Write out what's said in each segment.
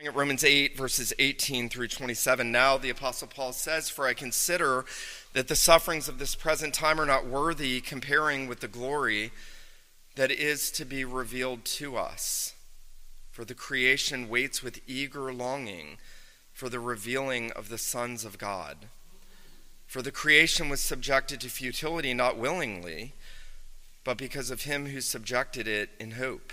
At Romans 8, verses 18 through 27, now the Apostle Paul says, For I consider that the sufferings of this present time are not worthy comparing with the glory that is to be revealed to us. For the creation waits with eager longing for the revealing of the sons of God. For the creation was subjected to futility not willingly, but because of him who subjected it in hope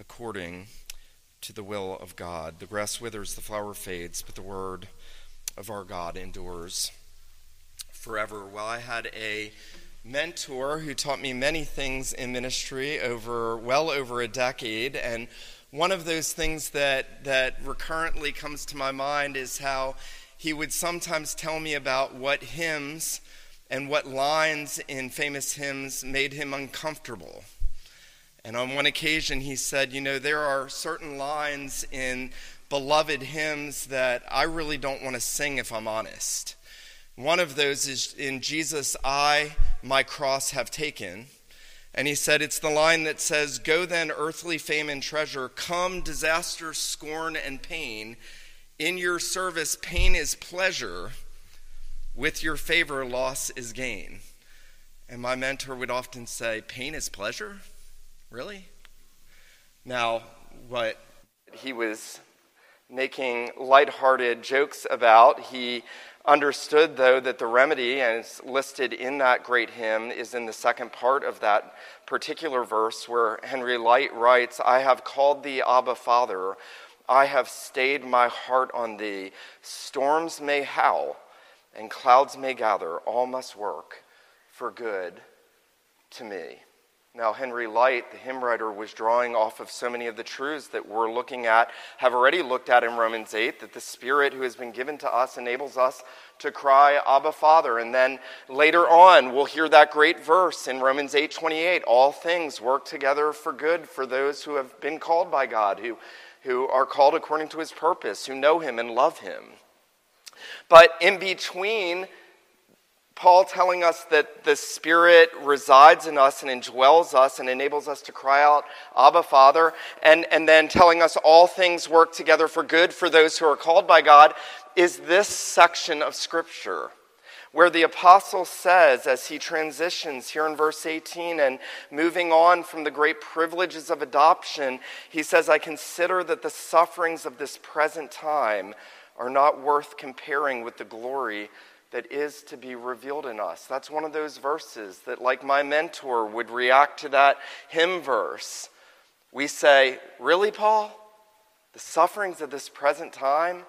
according to the will of God. The grass withers, the flower fades, but the word of our God endures forever. Well, I had a mentor who taught me many things in ministry over well over a decade, and one of those things that, that recurrently comes to my mind is how he would sometimes tell me about what hymns and what lines in famous hymns made him uncomfortable. And on one occasion, he said, You know, there are certain lines in beloved hymns that I really don't want to sing if I'm honest. One of those is in Jesus, I my cross have taken. And he said, It's the line that says, Go then, earthly fame and treasure, come disaster, scorn, and pain. In your service, pain is pleasure. With your favor, loss is gain. And my mentor would often say, Pain is pleasure? Really? Now, what he was making lighthearted jokes about, he understood, though, that the remedy, as listed in that great hymn, is in the second part of that particular verse where Henry Lyte writes, I have called thee Abba Father, I have stayed my heart on thee. Storms may howl and clouds may gather, all must work for good to me. Now, Henry Lyte, the hymn writer, was drawing off of so many of the truths that we're looking at, have already looked at in Romans 8, that the Spirit who has been given to us enables us to cry, Abba, Father. And then later on, we'll hear that great verse in Romans 8 28 all things work together for good for those who have been called by God, who, who are called according to his purpose, who know him and love him. But in between Paul telling us that the Spirit resides in us and indwells us and enables us to cry out, Abba, Father, and, and then telling us all things work together for good for those who are called by God, is this section of Scripture where the apostle says, as he transitions here in verse 18 and moving on from the great privileges of adoption, he says, I consider that the sufferings of this present time are not worth comparing with the glory that is to be revealed in us. That's one of those verses that, like my mentor, would react to that hymn verse. We say, Really, Paul? The sufferings of this present time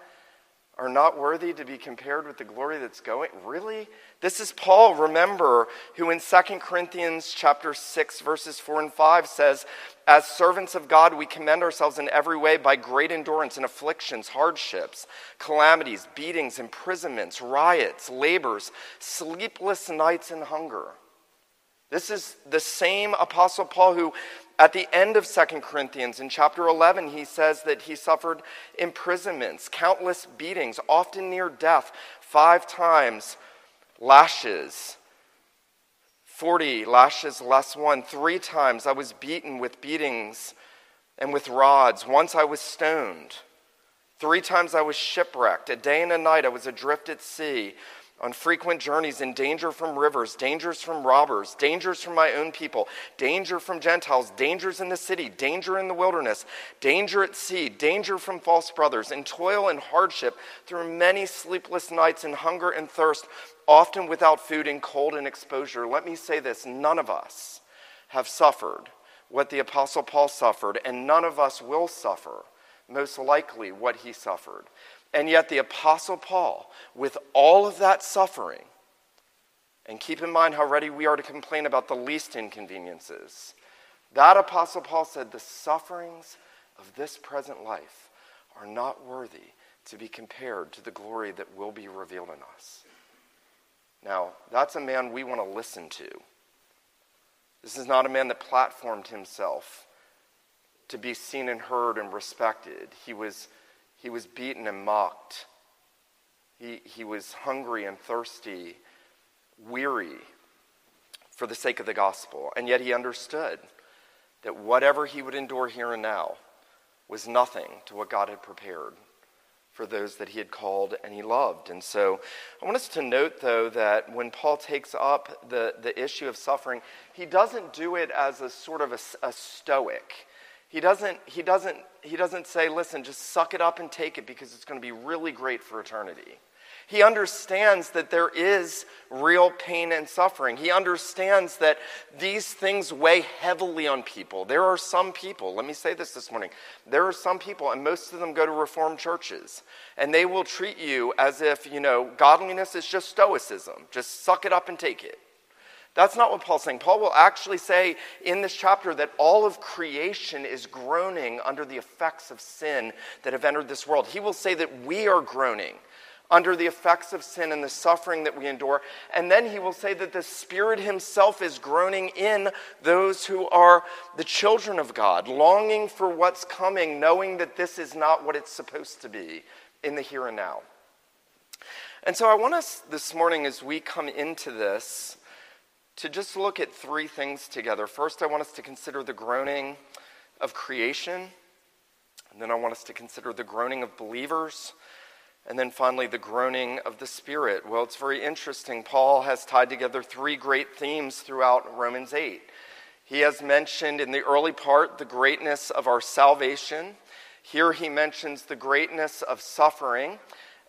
are not worthy to be compared with the glory that's going? Really? This is Paul, remember, who in 2 Corinthians chapter 6 verses 4 and 5 says, "As servants of God, we commend ourselves in every way by great endurance in afflictions, hardships, calamities, beatings, imprisonments, riots, labors, sleepless nights and hunger." This is the same apostle Paul who at the end of 2 Corinthians, in chapter 11, he says that he suffered imprisonments, countless beatings, often near death, five times lashes. 40 lashes less one. Three times I was beaten with beatings and with rods. Once I was stoned. Three times I was shipwrecked. A day and a night I was adrift at sea. on frequent journeys in danger from rivers, dangers from robbers, dangers from my own people, danger from Gentiles, dangers in the city, danger in the wilderness, danger at sea, danger from false brothers, in toil and hardship through many sleepless nights in hunger and thirst, often without food and cold and exposure. Let me say this none of us have suffered what the Apostle Paul suffered, and none of us will suffer, most likely, what he suffered. And yet, the Apostle Paul, with all of that suffering, and keep in mind how ready we are to complain about the least inconveniences, that Apostle Paul said, The sufferings of this present life are not worthy to be compared to the glory that will be revealed in us. Now, that's a man we want to listen to. This is not a man that platformed himself to be seen and heard and respected. He was he was beaten and mocked. He, he was hungry and thirsty, weary for the sake of the gospel. And yet he understood that whatever he would endure here and now was nothing to what God had prepared for those that he had called and he loved. And so I want us to note, though, that when Paul takes up the, the issue of suffering, he doesn't do it as a sort of a, a stoic. He doesn't, he, doesn't, he doesn't say, listen, just suck it up and take it because it's going to be really great for eternity. He understands that there is real pain and suffering. He understands that these things weigh heavily on people. There are some people, let me say this this morning. There are some people, and most of them go to Reformed churches, and they will treat you as if, you know, godliness is just stoicism. Just suck it up and take it. That's not what Paul's saying. Paul will actually say in this chapter that all of creation is groaning under the effects of sin that have entered this world. He will say that we are groaning under the effects of sin and the suffering that we endure. And then he will say that the Spirit himself is groaning in those who are the children of God, longing for what's coming, knowing that this is not what it's supposed to be in the here and now. And so I want us this morning, as we come into this, to just look at three things together. First, I want us to consider the groaning of creation. And then I want us to consider the groaning of believers. And then finally, the groaning of the Spirit. Well, it's very interesting. Paul has tied together three great themes throughout Romans 8. He has mentioned in the early part the greatness of our salvation. Here he mentions the greatness of suffering.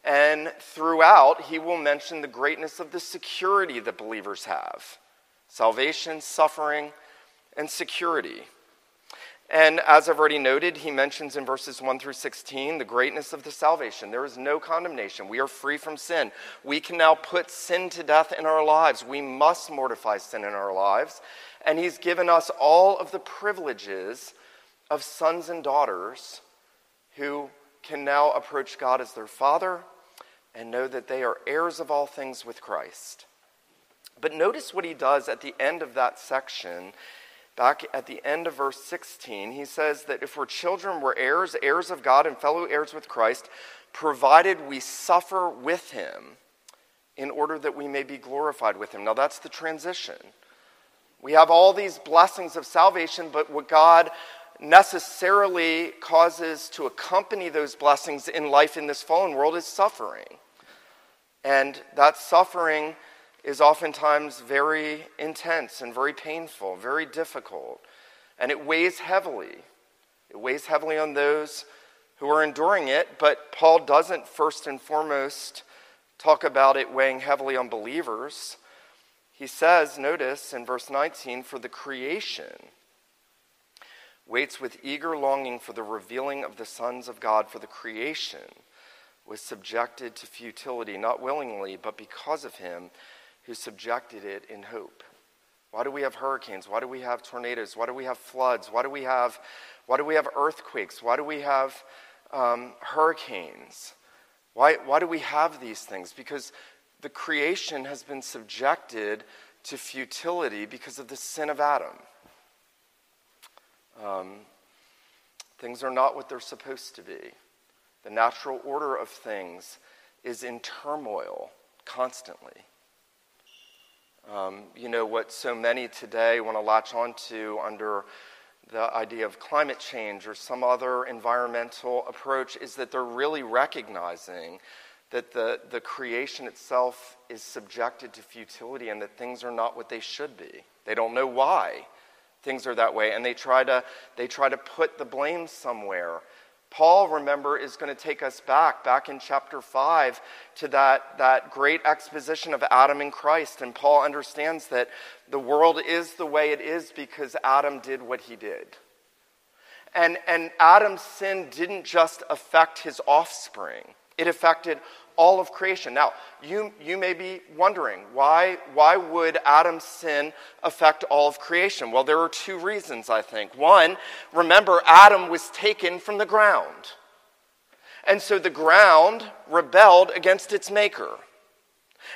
And throughout, he will mention the greatness of the security that believers have salvation, suffering, and security. And as I've already noted, he mentions in verses 1 through 16 the greatness of the salvation. There is no condemnation. We are free from sin. We can now put sin to death in our lives. We must mortify sin in our lives. And he's given us all of the privileges of sons and daughters who can now approach God as their father and know that they are heirs of all things with Christ. But notice what he does at the end of that section. Back at the end of verse 16, he says that if we're children, we're heirs, heirs of God, and fellow heirs with Christ, provided we suffer with him in order that we may be glorified with him. Now, that's the transition. We have all these blessings of salvation, but what God necessarily causes to accompany those blessings in life in this fallen world is suffering. And that suffering is oftentimes very intense and very painful, very difficult, and it weighs heavily. It weighs heavily on those who are enduring it, but Paul doesn't first and foremost talk about it weighing heavily on believers. He says, notice in verse 19, for the creation waits with eager longing for the revealing of the sons of God, for the creation was subjected to futility, not willingly, but because of him who subjected it in hope. Why do we have hurricanes? Why do we have tornadoes? Why do we have floods? Why do we have, why do we have earthquakes? Why do we have um, hurricanes? Why, why do we have these things? Because the creation has been subjected to futility because of the sin of Adam. Um, things are not what they're supposed to be. The natural order of things is in turmoil constantly. Um, you know, what so many today want to latch onto under the idea of climate change or some other environmental approach is that they're really recognizing that the, the creation itself is subjected to futility and that things are not what they should be. They don't know why things are that way, and they try to, they try to put the blame somewhere. Paul, remember, is going to take us back, back in chapter 5, to that, that great exposition of Adam and Christ. And Paul understands that the world is the way it is because Adam did what he did. And, and Adam's sin didn't just affect his offspring, it affected all of creation. Now, you, you may be wondering why, why would Adam's sin affect all of creation? Well, there are two reasons, I think. One, remember, Adam was taken from the ground. And so the ground rebelled against its maker.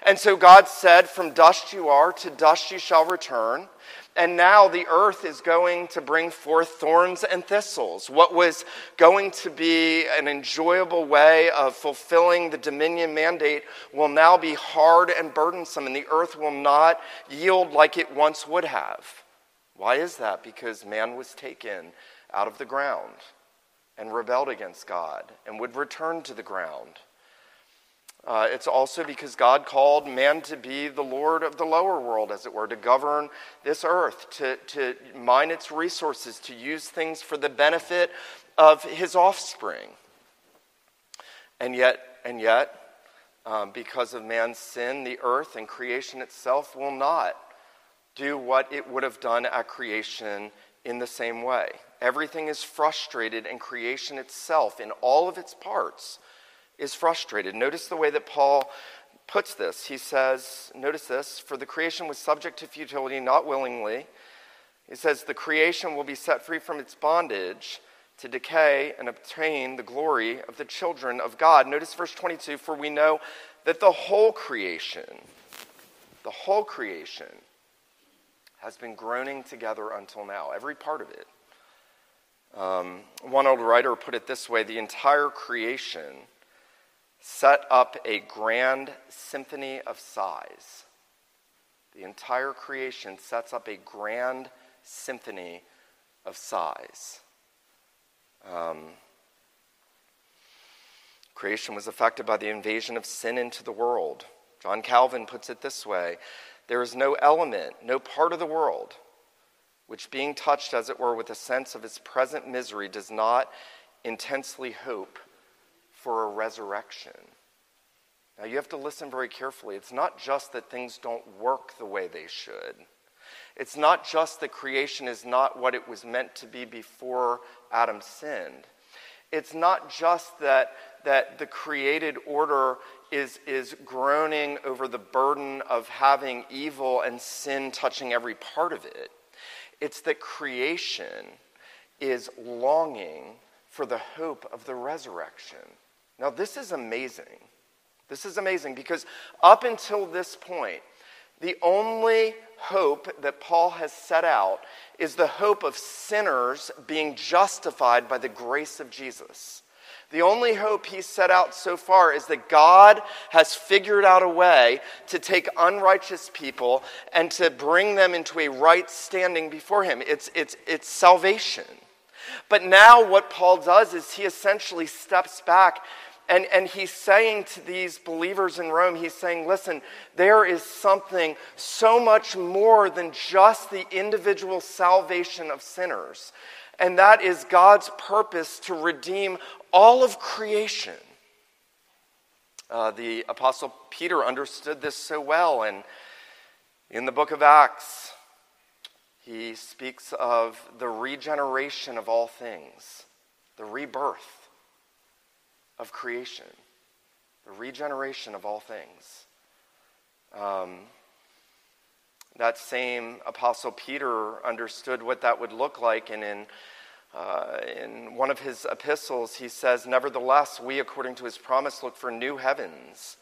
And so God said, From dust you are, to dust you shall return. And now the earth is going to bring forth thorns and thistles. What was going to be an enjoyable way of fulfilling the dominion mandate will now be hard and burdensome, and the earth will not yield like it once would have. Why is that? Because man was taken out of the ground and rebelled against God and would return to the ground. Uh, it's also because God called man to be the Lord of the lower world, as it were, to govern this earth, to, to mine its resources, to use things for the benefit of his offspring. And yet, and yet, um, because of man's sin, the earth and creation itself will not do what it would have done at creation in the same way. Everything is frustrated, and creation itself, in all of its parts, is frustrated. Notice the way that Paul puts this. He says, Notice this, for the creation was subject to futility, not willingly. He says, The creation will be set free from its bondage to decay and obtain the glory of the children of God. Notice verse 22 For we know that the whole creation, the whole creation, has been groaning together until now, every part of it. Um, one old writer put it this way the entire creation set up a grand symphony of sighs. The entire creation sets up a grand symphony of sighs. Um, creation was affected by the invasion of sin into the world. John Calvin puts it this way there is no element, no part of the world, which being touched, as it were, with a sense of its present misery, does not intensely hope for a resurrection. Now, you have to listen very carefully. It's not just that things don't work the way they should. It's not just that creation is not what it was meant to be before Adam sinned. It's not just that, that the created order is, is groaning over the burden of having evil and sin touching every part of it. It's that creation is longing for the hope of the resurrection. Now, this is amazing. This is amazing because up until this point, the only hope that Paul has set out is the hope of sinners being justified by the grace of Jesus. The only hope he's set out so far is that God has figured out a way to take unrighteous people and to bring them into a right standing before him. It's, it's, it's salvation. But now, what Paul does is he essentially steps back and, and he's saying to these believers in Rome, he's saying, listen, there is something so much more than just the individual salvation of sinners. And that is God's purpose to redeem all of creation. Uh, the Apostle Peter understood this so well. And in the book of Acts, he speaks of the regeneration of all things, the rebirth of creation, the regeneration of all things. Um, that same Apostle Peter understood what that would look like, and in uh, in one of his epistles, he says, Nevertheless, we, according to his promise, look for new heavens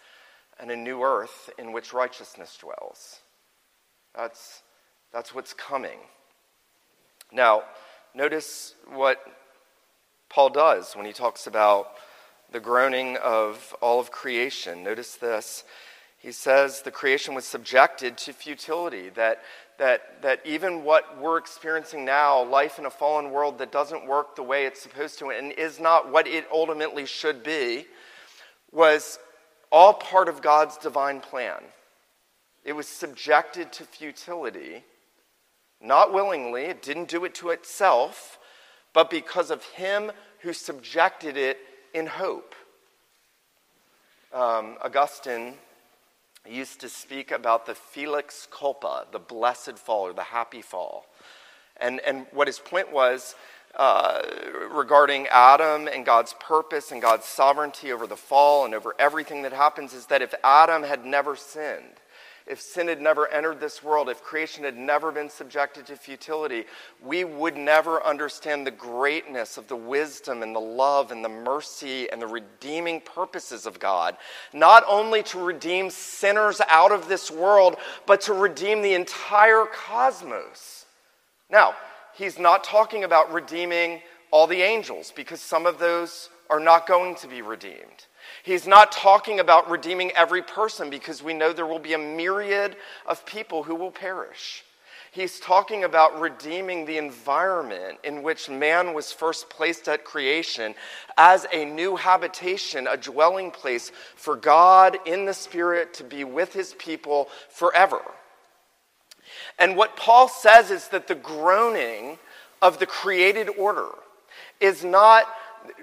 and a new earth in which righteousness dwells. That's, that's what's coming. Now, notice what Paul does when he talks about the groaning of all of creation. Notice this. He says the creation was subjected to futility, that, that, that even what we're experiencing now, life in a fallen world that doesn't work the way it's supposed to and is not what it ultimately should be, was all part of God's divine plan. It was subjected to futility, not willingly, it didn't do it to itself, but because of Him who subjected it in hope. Um, Augustine used to speak about the felix culpa, the blessed fall or the happy fall. And, and what his point was uh, regarding Adam and God's purpose and God's sovereignty over the fall and over everything that happens is that if Adam had never sinned, if sin had never entered this world, if creation had never been subjected to futility, we would never understand the greatness of the wisdom and the love and the mercy and the redeeming purposes of God. Not only to redeem sinners out of this world, but to redeem the entire cosmos. Now, he's not talking about redeeming all the angels because some of those are not going to be redeemed. He's not talking about redeeming every person because we know there will be a myriad of people who will perish. He's talking about redeeming the environment in which man was first placed at creation as a new habitation, a dwelling place for God in the Spirit to be with his people forever. And what Paul says is that the groaning of the created order is not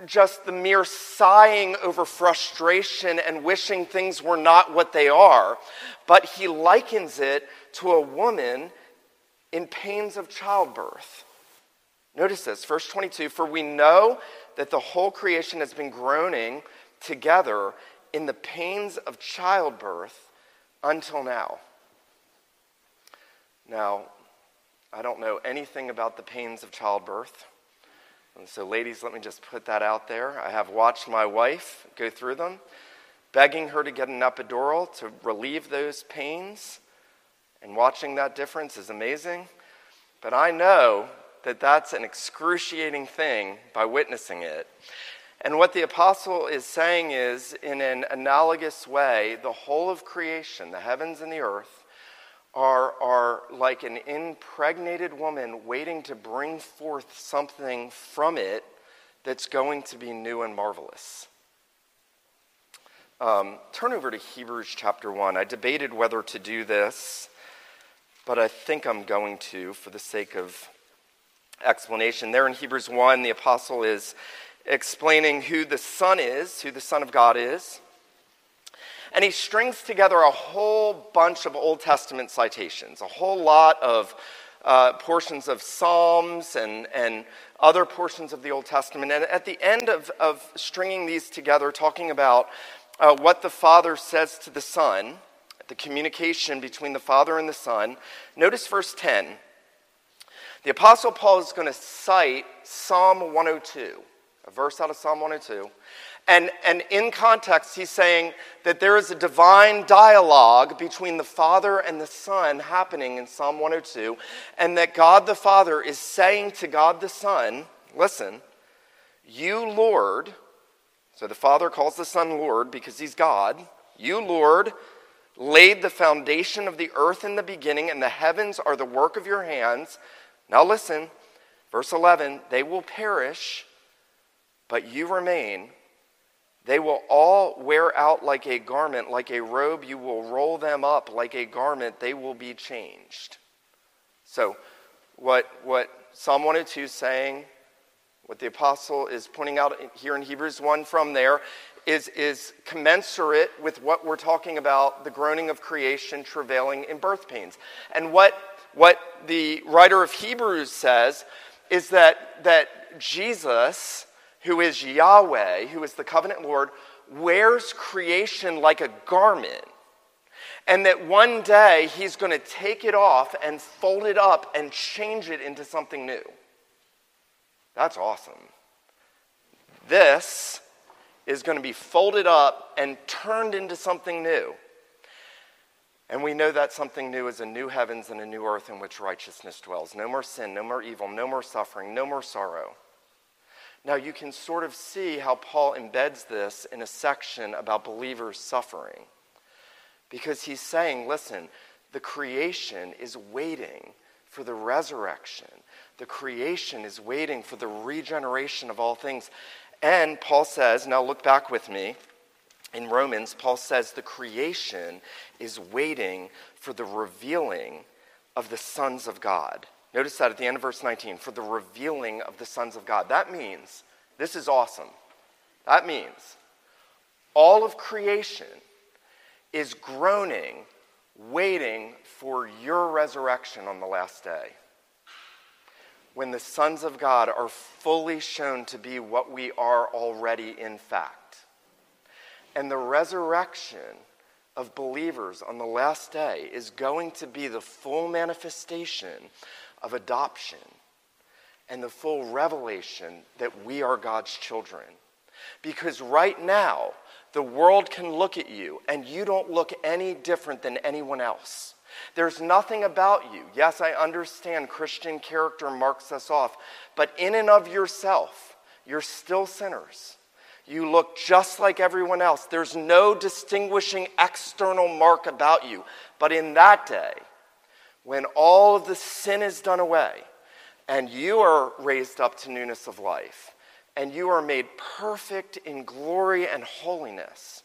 just the mere sighing over frustration and wishing things were not what they are, but he likens it to a woman in pains of childbirth. Notice this, verse 22 For we know that the whole creation has been groaning together in the pains of childbirth until now. Now, I don't know anything about the pains of childbirth. And so, ladies, let me just put that out there. I have watched my wife go through them, begging her to get an epidural to relieve those pains. And watching that difference is amazing. But I know that that's an excruciating thing by witnessing it. And what the apostle is saying is, in an analogous way, the whole of creation, the heavens and the earth, are, are like an impregnated woman waiting to bring forth something from it that's going to be new and marvelous. Um, turn over to Hebrews chapter 1. I debated whether to do this, but I think I'm going to for the sake of explanation. There in Hebrews 1, the apostle is explaining who the Son is, who the Son of God is. And he strings together a whole bunch of Old Testament citations, a whole lot of uh, portions of Psalms and, and other portions of the Old Testament. And at the end of, of stringing these together, talking about uh, what the Father says to the Son, the communication between the Father and the Son, notice verse 10. The Apostle Paul is going to cite Psalm 102, a verse out of Psalm 102. And, and in context, he's saying that there is a divine dialogue between the Father and the Son happening in Psalm 102, and that God the Father is saying to God the Son, Listen, you, Lord, so the Father calls the Son Lord because he's God, you, Lord, laid the foundation of the earth in the beginning, and the heavens are the work of your hands. Now listen, verse 11, they will perish, but you remain they will all wear out like a garment, like a robe. You will roll them up like a garment. They will be changed. So, what, what Psalm 102 is saying, what the apostle is pointing out here in Hebrews 1 from there, is, is commensurate with what we're talking about the groaning of creation, travailing in birth pains. And what, what the writer of Hebrews says is that, that Jesus who is Yahweh, who is the covenant Lord, wears creation like a garment. And that one day he's going to take it off and fold it up and change it into something new. That's awesome. This is going to be folded up and turned into something new. And we know that something new is a new heavens and a new earth in which righteousness dwells. No more sin, no more evil, no more suffering, no more sorrow. Now, you can sort of see how Paul embeds this in a section about believers suffering. Because he's saying, listen, the creation is waiting for the resurrection. The creation is waiting for the regeneration of all things. And Paul says, now look back with me, in Romans, Paul says the creation is waiting for the revealing of the sons of God. Notice that at the end of verse 19, for the revealing of the sons of God. That means, this is awesome. That means all of creation is groaning, waiting for your resurrection on the last day. When the sons of God are fully shown to be what we are already in fact. And the resurrection of believers on the last day is going to be the full manifestation of adoption and the full revelation that we are God's children. Because right now, the world can look at you and you don't look any different than anyone else. There's nothing about you. Yes, I understand Christian character marks us off, but in and of yourself, you're still sinners. You look just like everyone else. There's no distinguishing external mark about you. But in that day, when all of the sin is done away and you are raised up to newness of life and you are made perfect in glory and holiness,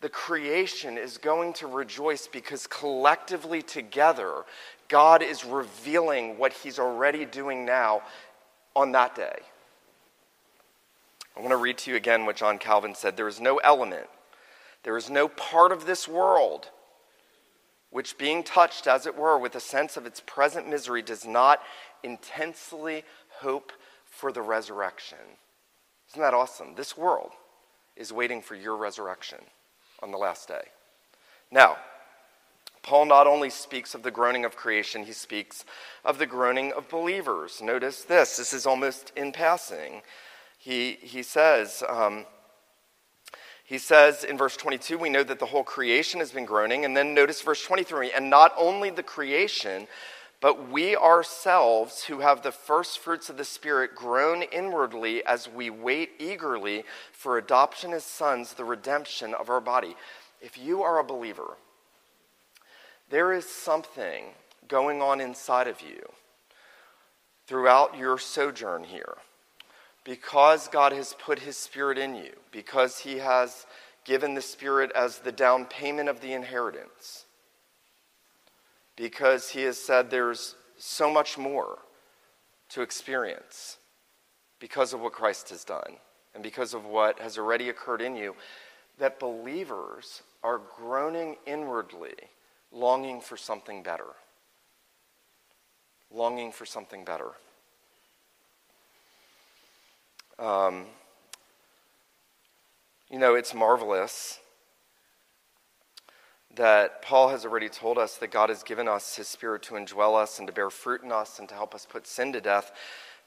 the creation is going to rejoice because collectively together, God is revealing what He's already doing now on that day. I want to read to you again what John Calvin said. There is no element, there is no part of this world which, being touched, as it were, with a sense of its present misery, does not intensely hope for the resurrection. Isn't that awesome? This world is waiting for your resurrection on the last day. Now, Paul not only speaks of the groaning of creation, he speaks of the groaning of believers. Notice this, this is almost in passing. He, he says, um, he says in verse 22, we know that the whole creation has been groaning. And then notice verse 23, and not only the creation, but we ourselves who have the first fruits of the Spirit groan inwardly as we wait eagerly for adoption as sons, the redemption of our body. If you are a believer, there is something going on inside of you throughout your sojourn here. Because God has put His Spirit in you, because He has given the Spirit as the down payment of the inheritance because he has said there's so much more to experience because of what Christ has done and because of what has already occurred in you, that believers are groaning inwardly, longing for something better. Longing for something better. Um, you know, it's marvelous that Paul has already told us that God has given us his spirit to indwell us and to bear fruit in us and to help us put sin to death.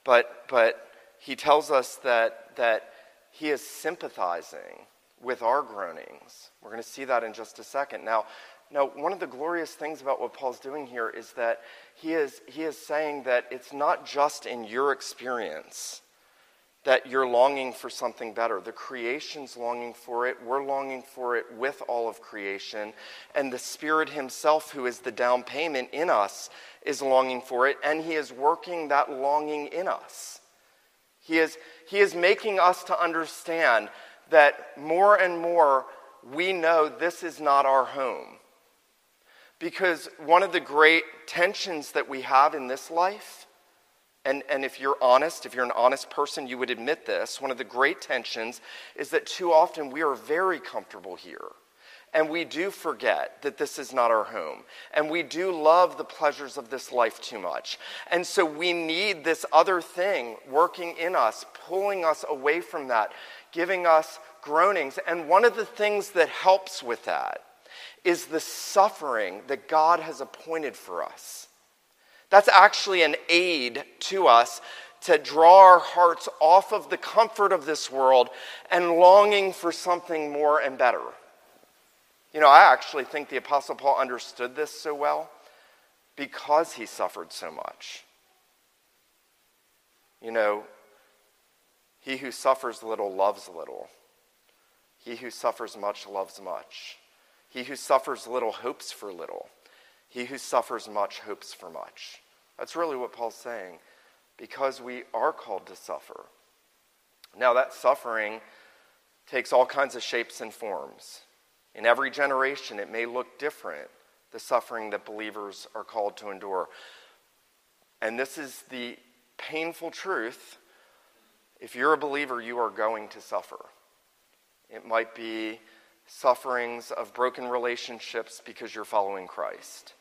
But, but he tells us that, that he is sympathizing with our groanings. We're going to see that in just a second. Now, now, one of the glorious things about what Paul's doing here is that he is, he is saying that it's not just in your experience that you're longing for something better. The creation's longing for it. We're longing for it with all of creation. And the Spirit Himself, who is the down payment in us, is longing for it. And He is working that longing in us. He is, he is making us to understand that more and more we know this is not our home. Because one of the great tensions that we have in this life and, and if you're honest, if you're an honest person, you would admit this. One of the great tensions is that too often we are very comfortable here. And we do forget that this is not our home. And we do love the pleasures of this life too much. And so we need this other thing working in us, pulling us away from that, giving us groanings. And one of the things that helps with that is the suffering that God has appointed for us. That's actually an aid to us to draw our hearts off of the comfort of this world and longing for something more and better. You know, I actually think the Apostle Paul understood this so well because he suffered so much. You know, he who suffers little loves little. He who suffers much loves much. He who suffers little hopes for little. He who suffers much hopes for much. That's really what Paul's saying, because we are called to suffer. Now, that suffering takes all kinds of shapes and forms. In every generation, it may look different, the suffering that believers are called to endure. And this is the painful truth. If you're a believer, you are going to suffer. It might be sufferings of broken relationships because you're following Christ.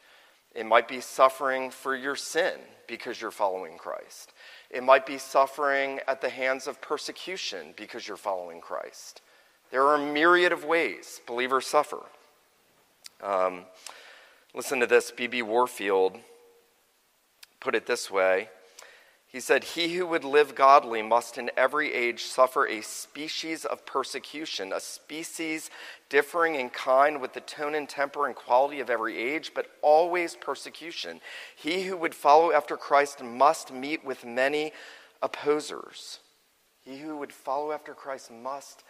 It might be suffering for your sin because you're following Christ. It might be suffering at the hands of persecution because you're following Christ. There are a myriad of ways believers suffer. Um, listen to this B.B. Warfield put it this way he said, He who would live godly must in every age suffer a species of persecution, a species differing in kind with the tone and temper and quality of every age, but always persecution. He who would follow after Christ must meet with many opposers. He who would follow after Christ must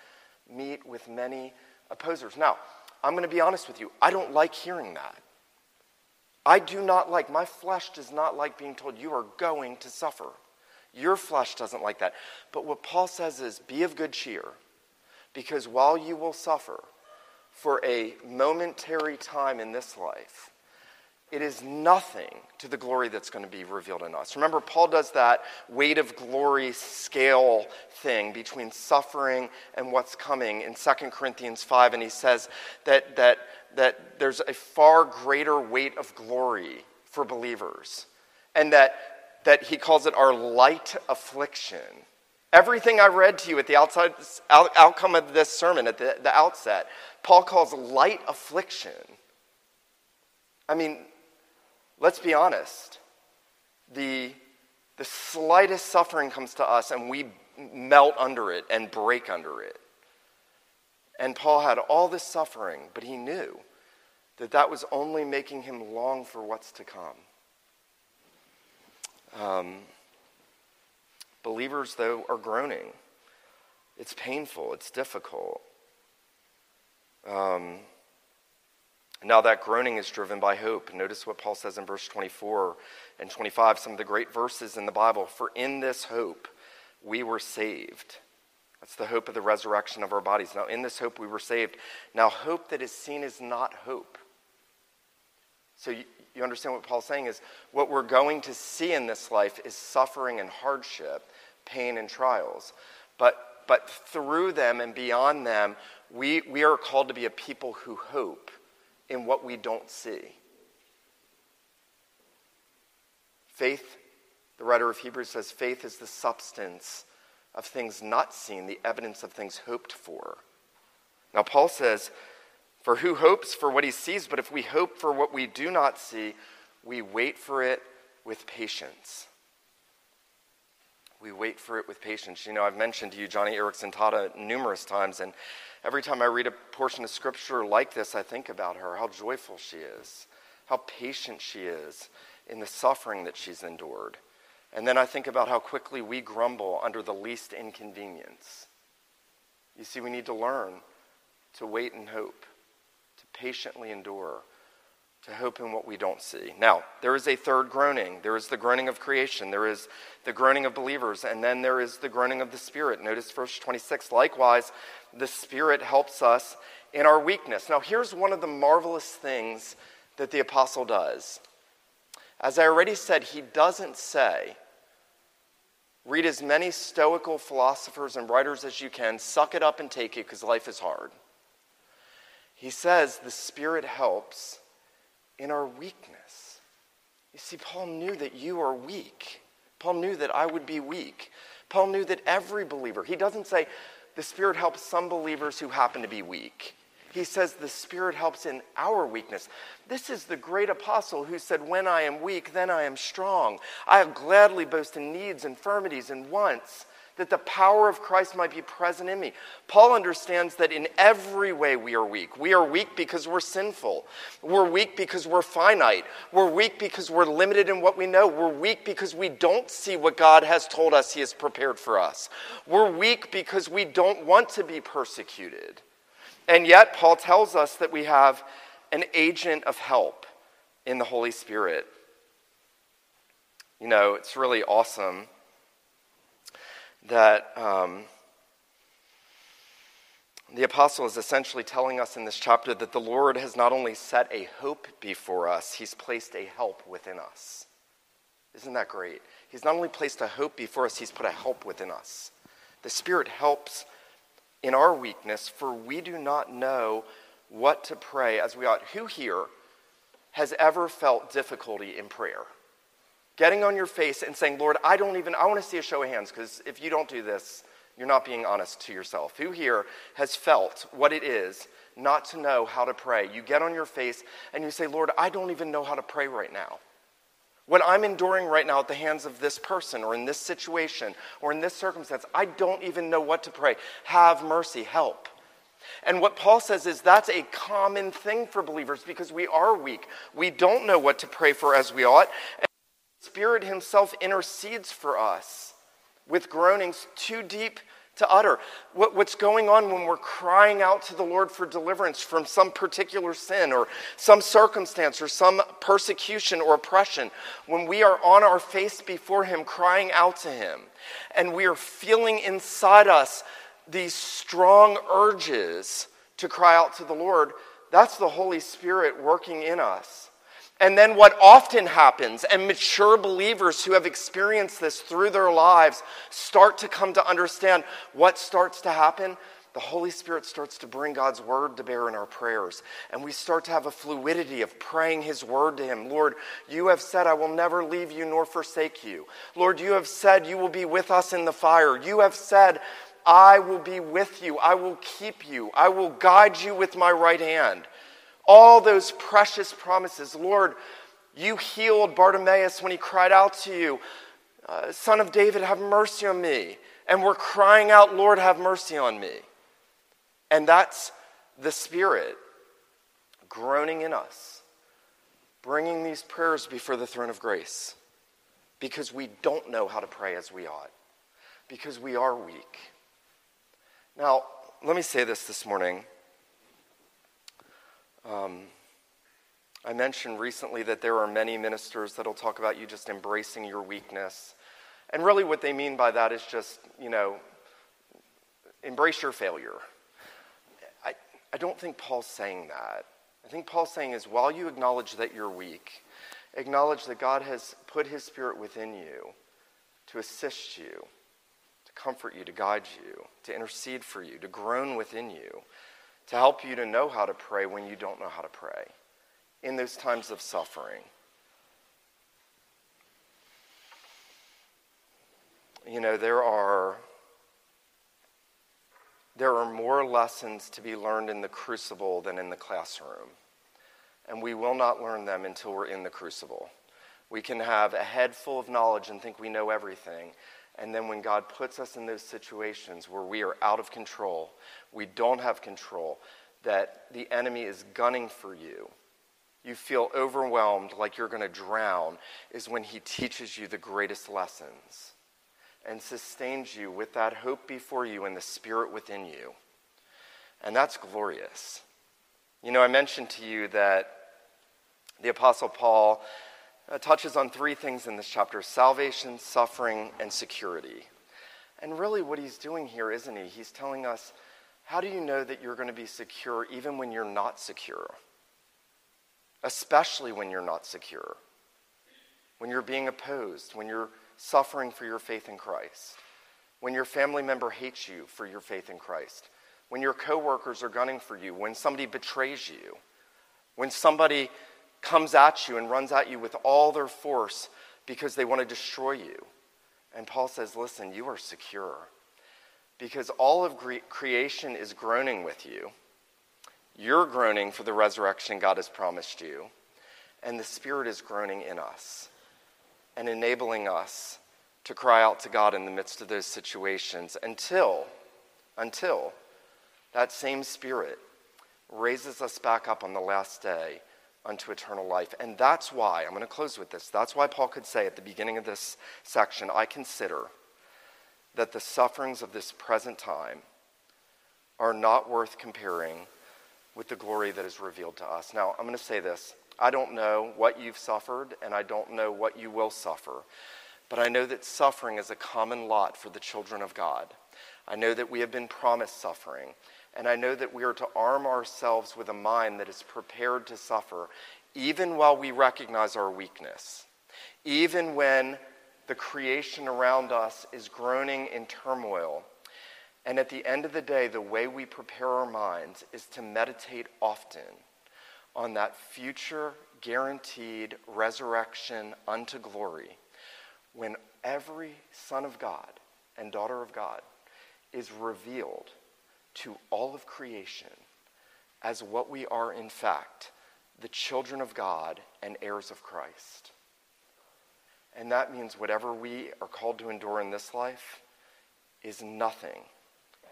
meet with many opposers. Now, I'm going to be honest with you. I don't like hearing that. I do not like, my flesh does not like being told you are going to suffer. Your flesh doesn't like that. But what Paul says is be of good cheer, because while you will suffer for a momentary time in this life, it is nothing to the glory that's going to be revealed in us. Remember, Paul does that weight of glory scale thing between suffering and what's coming in 2 Corinthians 5, and he says that, that that there's a far greater weight of glory for believers, and that, that he calls it our light affliction. Everything I read to you at the outside, out, outcome of this sermon at the, the outset, Paul calls light affliction. I mean, let's be honest. The, the slightest suffering comes to us, and we melt under it and break under it. And Paul had all this suffering, but he knew that that was only making him long for what's to come. Um, believers, though, are groaning. It's painful, it's difficult. Um, now, that groaning is driven by hope. Notice what Paul says in verse 24 and 25, some of the great verses in the Bible. For in this hope we were saved. That's the hope of the resurrection of our bodies. Now, in this hope, we were saved. Now, hope that is seen is not hope. So, you, you understand what Paul's saying is what we're going to see in this life is suffering and hardship, pain and trials. But, but through them and beyond them, we, we are called to be a people who hope in what we don't see. Faith, the writer of Hebrews says, faith is the substance of things not seen, the evidence of things hoped for. Now, Paul says, For who hopes for what he sees? But if we hope for what we do not see, we wait for it with patience. We wait for it with patience. You know, I've mentioned to you Joni Eareckson Tada numerous times, and every time I read a portion of scripture like this, I think about her, how joyful she is, how patient she is in the suffering that she's endured. And then I think about how quickly we grumble under the least inconvenience. You see, we need to learn to wait and hope, to patiently endure, to hope in what we don't see. Now, there is a third groaning. There is the groaning of creation, there is the groaning of believers, and then there is the groaning of the Spirit. Notice verse 26. Likewise, the Spirit helps us in our weakness. Now, here's one of the marvelous things that the apostle does. As I already said, he doesn't say, Read as many stoical philosophers and writers as you can. Suck it up and take it because life is hard. He says the Spirit helps in our weakness. You see, Paul knew that you are weak. Paul knew that I would be weak. Paul knew that every believer, he doesn't say the Spirit helps some believers who happen to be weak. He says the Spirit helps in our weakness. This is the great apostle who said, When I am weak, then I am strong. I gladly boast in needs, infirmities, and wants, that the power of Christ might be present in me. Paul understands that in every way we are weak. We are weak because we're sinful. We're weak because we're finite. We're weak because we're limited in what we know. We're weak because we don't see what God has told us He has prepared for us. We're weak because we don't want to be persecuted. And yet, Paul tells us that we have an agent of help in the Holy Spirit. You know, it's really awesome that um, the apostle is essentially telling us in this chapter that the Lord has not only set a hope before us, he's placed a help within us. Isn't that great? He's not only placed a hope before us, he's put a help within us. The Spirit helps in our weakness, for we do not know what to pray as we ought. Who here has ever felt difficulty in prayer? Getting on your face and saying, Lord, I don't even, I want to see a show of hands, because if you don't do this, you're not being honest to yourself. Who here has felt what it is not to know how to pray? You get on your face and you say, Lord, I don't even know how to pray right now. What I'm enduring right now at the hands of this person or in this situation or in this circumstance, I don't even know what to pray. Have mercy, help. And what Paul says is that's a common thing for believers because we are weak. We don't know what to pray for as we ought. Spirit Himself intercedes for us with groanings too deep to utter. What, what's going on when we're crying out to the Lord for deliverance from some particular sin or some circumstance or some persecution or oppression, when we are on our face before Him crying out to Him, and we are feeling inside us these strong urges to cry out to the Lord, that's the Holy Spirit working in us. And then, what often happens, and mature believers who have experienced this through their lives start to come to understand what starts to happen. The Holy Spirit starts to bring God's word to bear in our prayers. And we start to have a fluidity of praying His word to Him. Lord, you have said, I will never leave you nor forsake you. Lord, you have said, you will be with us in the fire. You have said, I will be with you. I will keep you. I will guide you with my right hand. All those precious promises. Lord, you healed Bartimaeus when he cried out to you, uh, Son of David, have mercy on me. And we're crying out, Lord, have mercy on me. And that's the Spirit groaning in us, bringing these prayers before the throne of grace because we don't know how to pray as we ought, because we are weak. Now, let me say this this morning. Um, I mentioned recently that there are many ministers that'll talk about you just embracing your weakness. And really, what they mean by that is just, you know, embrace your failure. I, I don't think Paul's saying that. I think Paul's saying is while you acknowledge that you're weak, acknowledge that God has put his spirit within you to assist you, to comfort you, to guide you, to intercede for you, to groan within you to help you to know how to pray when you don't know how to pray in those times of suffering. You know, there are there are more lessons to be learned in the crucible than in the classroom. And we will not learn them until we're in the crucible. We can have a head full of knowledge and think we know everything. And then when God puts us in those situations where we are out of control, we don't have control, that the enemy is gunning for you, you feel overwhelmed like you're going to drown, is when he teaches you the greatest lessons and sustains you with that hope before you and the spirit within you. And that's glorious. You know, I mentioned to you that the Apostle Paul Uh, touches on three things in this chapter salvation, suffering, and security. And really, what he's doing here, isn't he? He's telling us how do you know that you're going to be secure even when you're not secure? Especially when you're not secure, when you're being opposed, when you're suffering for your faith in Christ, when your family member hates you for your faith in Christ, when your coworkers are gunning for you, when somebody betrays you, when somebody comes at you and runs at you with all their force because they want to destroy you. And Paul says, Listen, you are secure because all of creation is groaning with you. You're groaning for the resurrection God has promised you, and the Spirit is groaning in us and enabling us to cry out to God in the midst of those situations until, until that same Spirit raises us back up on the last day unto eternal life. And that's why, I'm going to close with this. That's why Paul could say at the beginning of this section, I consider that the sufferings of this present time are not worth comparing with the glory that is revealed to us. Now, I'm going to say this. I don't know what you've suffered, and I don't know what you will suffer. But I know that suffering is a common lot for the children of God. I know that we have been promised suffering. And I know that we are to arm ourselves with a mind that is prepared to suffer, even while we recognize our weakness, even when the creation around us is groaning in turmoil. And at the end of the day, the way we prepare our minds is to meditate often on that future guaranteed resurrection unto glory when every Son of God and daughter of God is revealed to all of creation as what we are, in fact, the children of God and heirs of Christ. And that means whatever we are called to endure in this life is nothing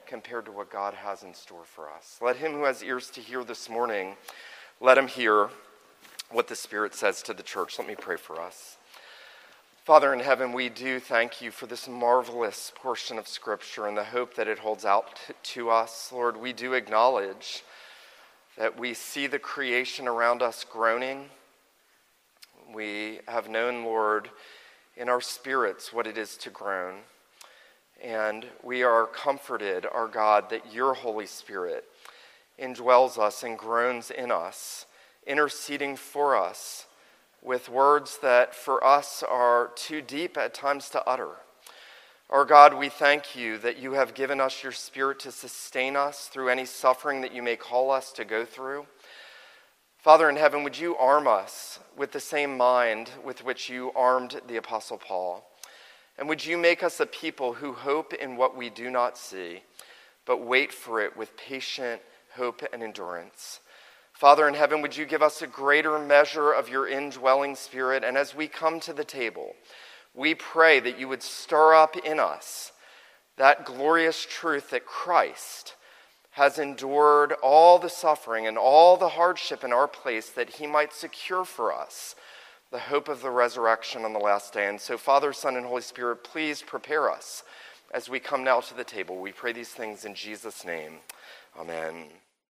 compared to what God has in store for us. Let him who has ears to hear this morning, let him hear what the Spirit says to the church. Let me pray for us. Father in heaven, we do thank you for this marvelous portion of Scripture and the hope that it holds out to us. Lord, we do acknowledge that we see the creation around us groaning. We have known, Lord, in our spirits what it is to groan. And we are comforted, our God, that your Holy Spirit indwells us and groans in us, interceding for us with words that for us are too deep at times to utter. Our God, we thank you that you have given us your Spirit to sustain us through any suffering that you may call us to go through. Father in heaven, would you arm us with the same mind with which you armed the Apostle Paul? And would you make us a people who hope in what we do not see, but wait for it with patient hope and endurance? Father in heaven, would you give us a greater measure of your indwelling spirit? And as we come to the table, we pray that you would stir up in us that glorious truth that Christ has endured all the suffering and all the hardship in our place that he might secure for us the hope of the resurrection on the last day. And so, Father, Son, and Holy Spirit, please prepare us as we come now to the table. We pray these things in Jesus' name. Amen.